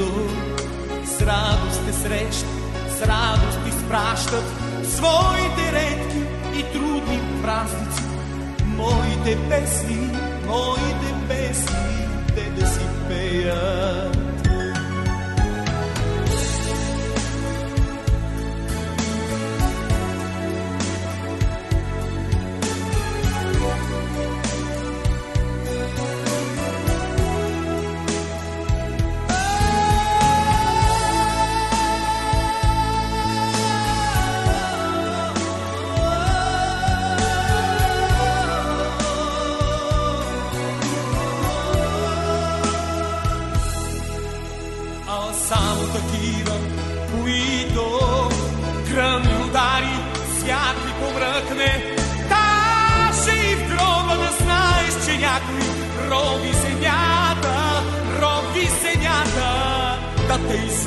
небето. С радост те срещат, с радост изпращат своите редки и трудни празници. Моите песни, моите песни, те да си пеят.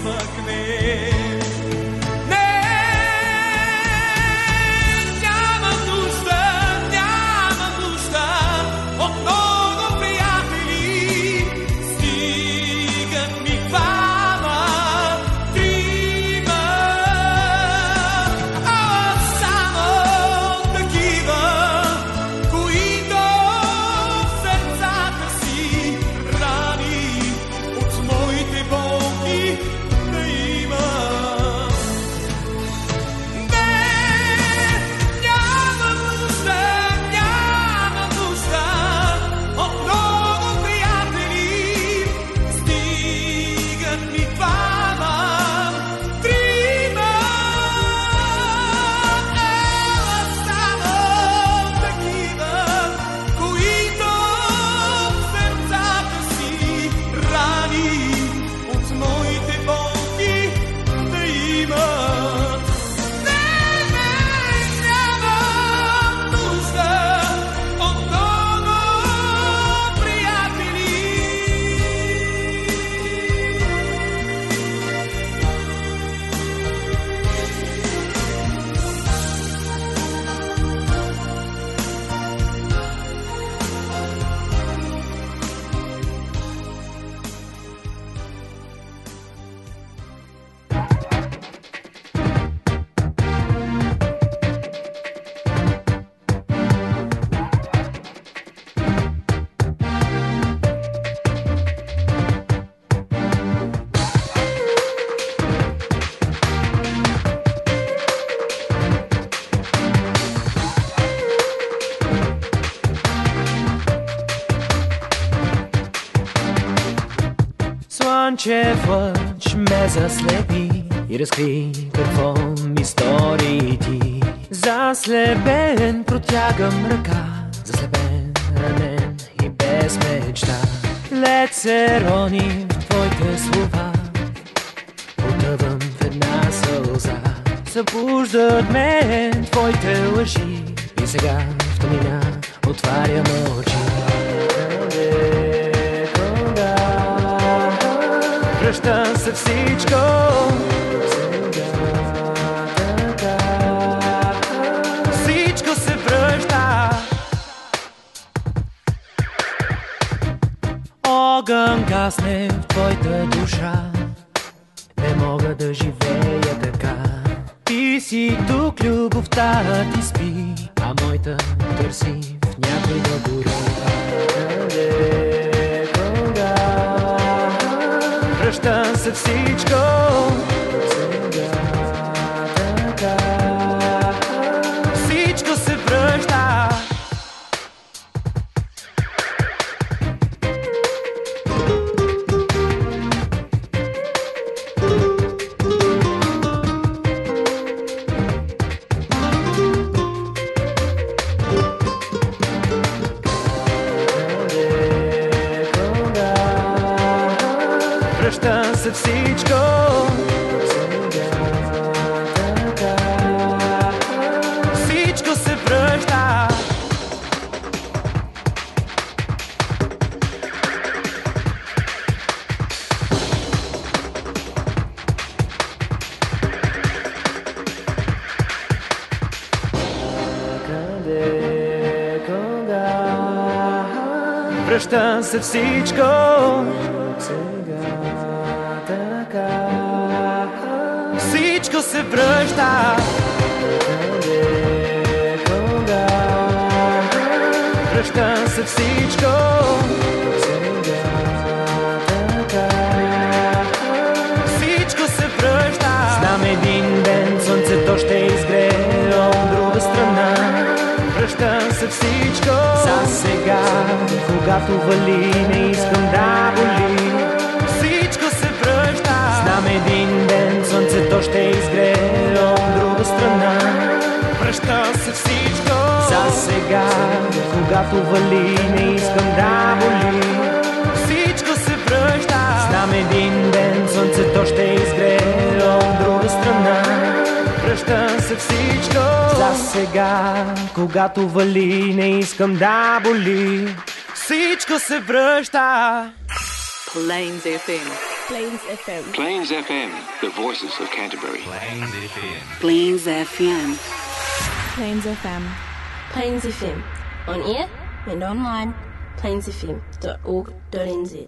Слънчев разкри какво ми стори ти. Заслепен протягам ръка, заслепен, ранен и без мечта. След се рони в твоите слова Потъвам в една сълза Събуждат мен твоите лъжи И сега в тъмнина отварям очи Връща се Всичко Огън гасне в твоята душа. Не мога да живея така. Ти си тук, любовта ти спи А моята търси в някой да гори Връща се Всичко Връща се всичко. Всичко се връща. Връща се всичко Се връща се всичко. Всичко се връща. Знам един ден слънцето ще изгрее от друга страна. Връща се всичко. За сега, когато вали, не искам да боли. Всичко се връща. Знам един ден слънцето ще сега, когато вали, не искам да боли Всичко се връща Знам един ден слънцето ще изгрее от друга страна Връща се всичко За сега, когато вали, не искам да боли Всичко се връща Plains FM. Plains FM. Plains FM, the voices of Canterbury. Plains FM. Plains FM. Plains FM. On air and online. Plainsfm.org.nz.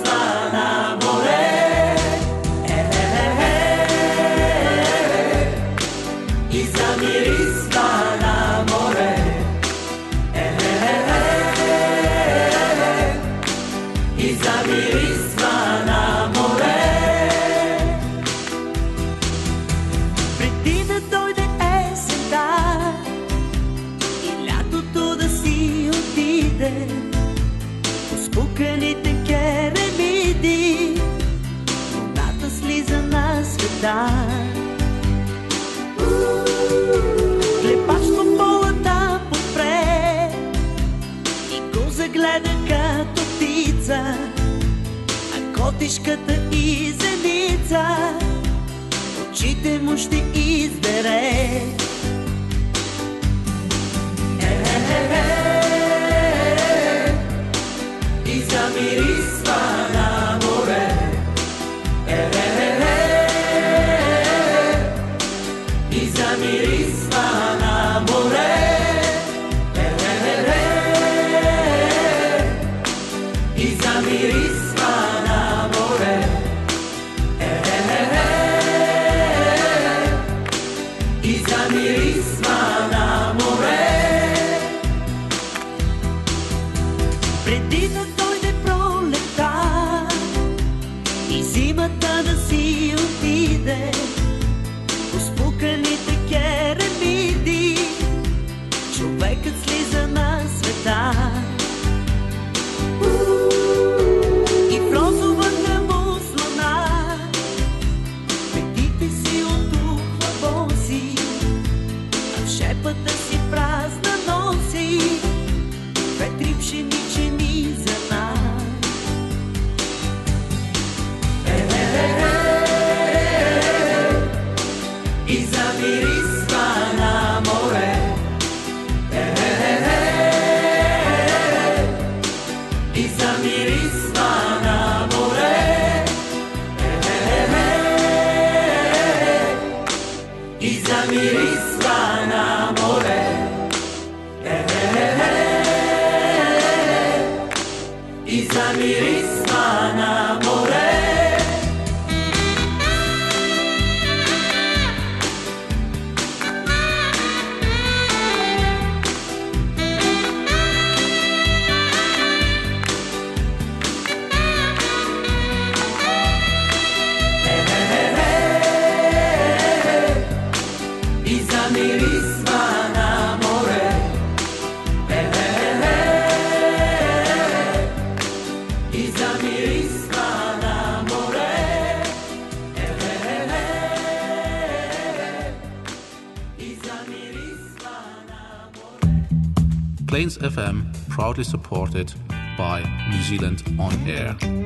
котишката и зеница, очите му ще избере. Е, е, е, е. и замири Зимата да си отиде по спуканите керамиди. Човекът слиза на света. Ramirez. supported by New Zealand On Air.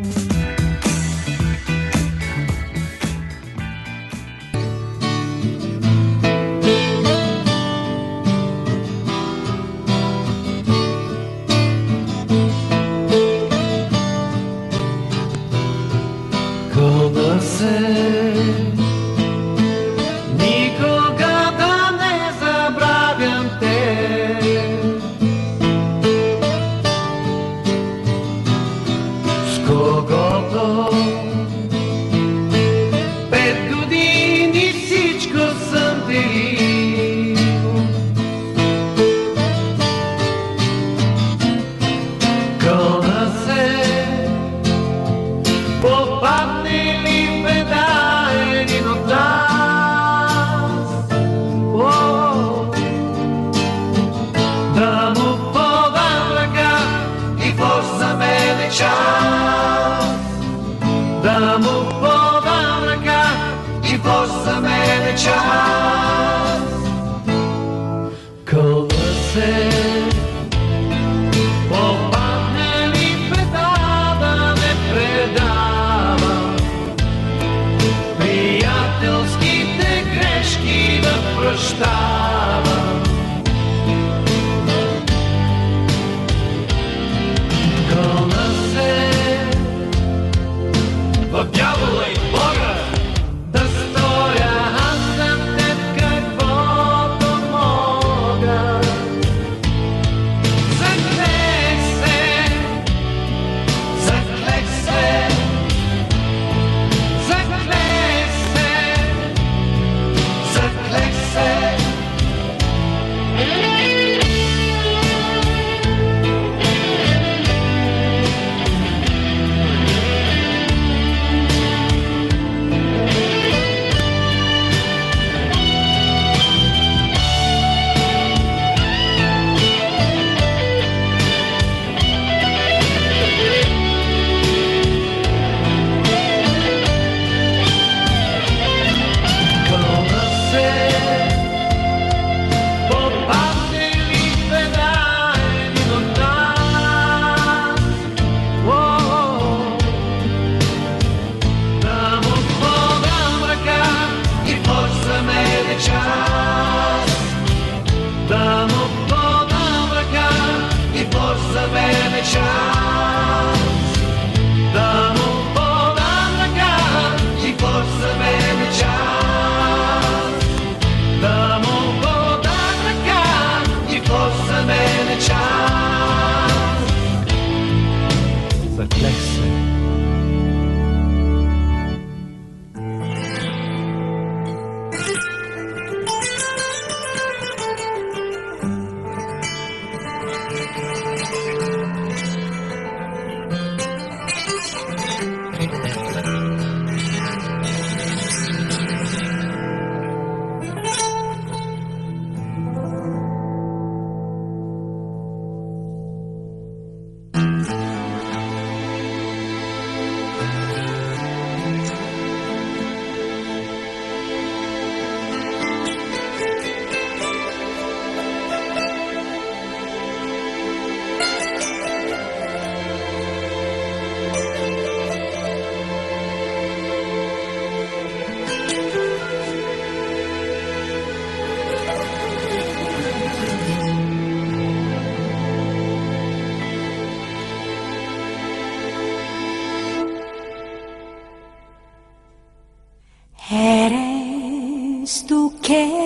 Američan Da mu podam raka i post Američan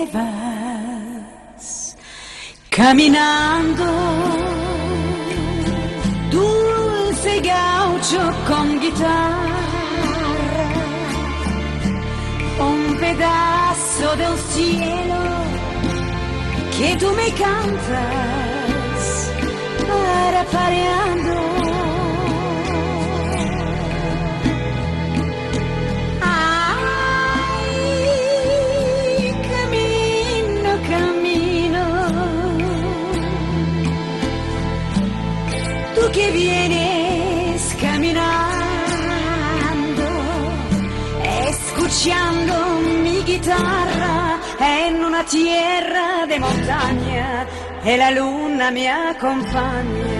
te vas caminando. Dulce gaucho con guitarra, un pedazo del cielo que tú me cantas, parapareando. tierra de montaña, que la luna me acompaña.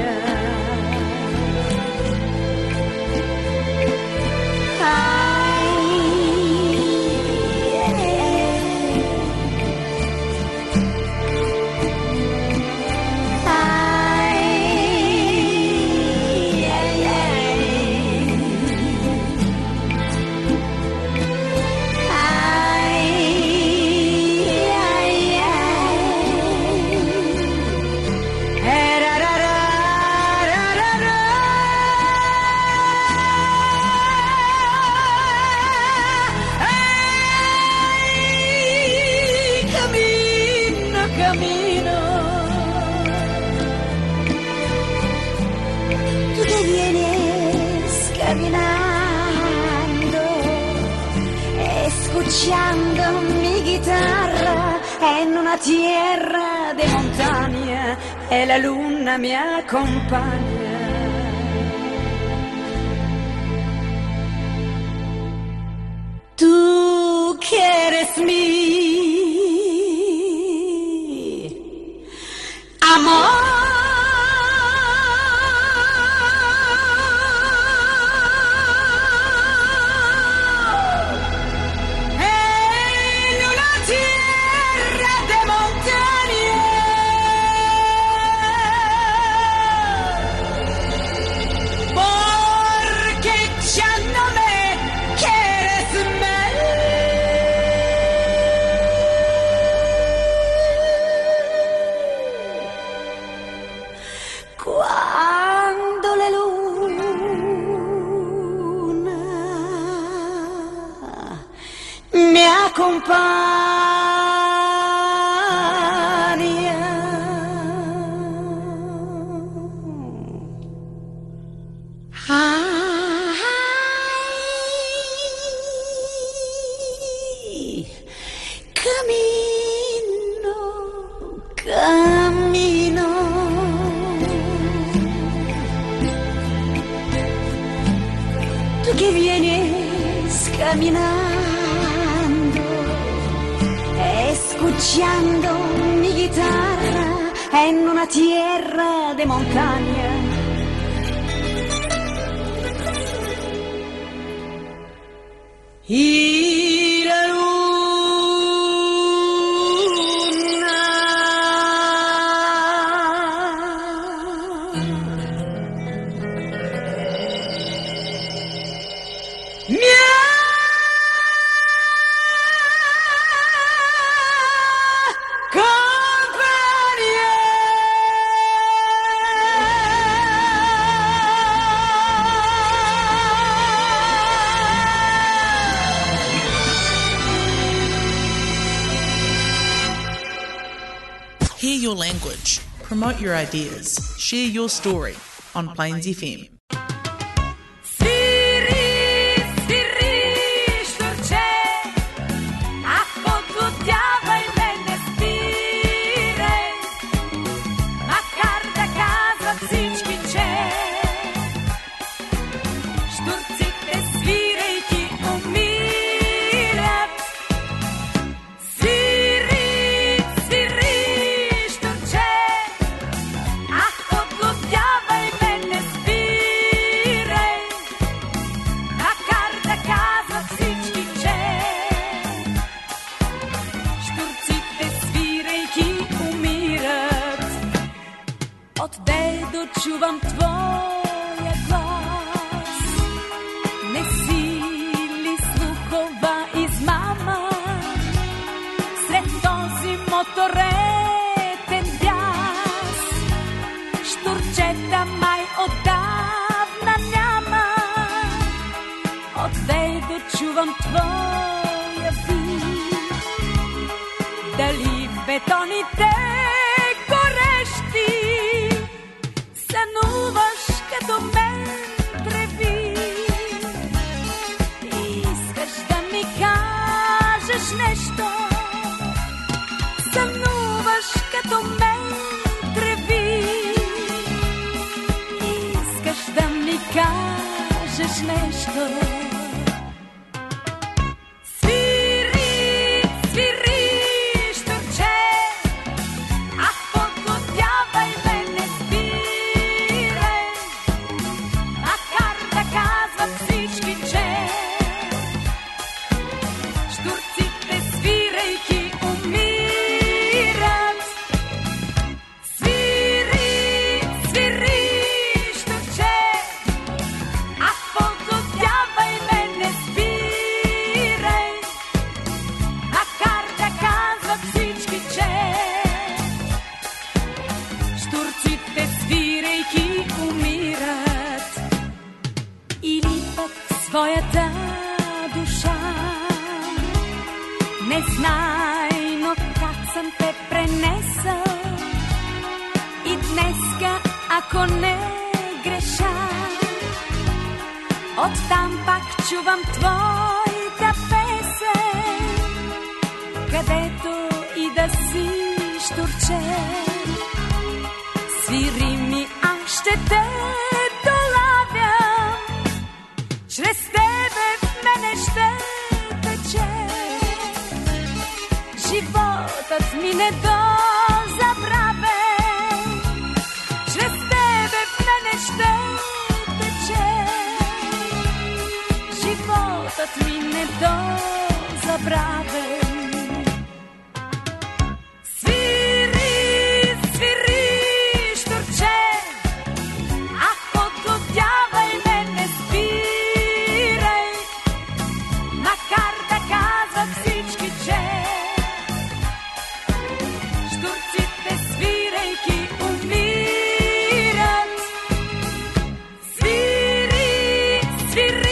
e la luna mi accompagna. tu che vienes e scucciando mi guitarra in una terra di montagna. Y your language, promote your ideas, share your story on Plains FM. Чувам твоя бит. Дали в бетоните горещи сънуваш като мен треви. Искаш да ми кажеш нещо, сънуваш като мен треви. Искаш да ми кажеш нещо, където и да си штурче. Свири ми, аз ще те долавя, чрез тебе в мене ще тече. Животът ми не до чрез тебе в ще тече. Животът ми не до забраве. Tirri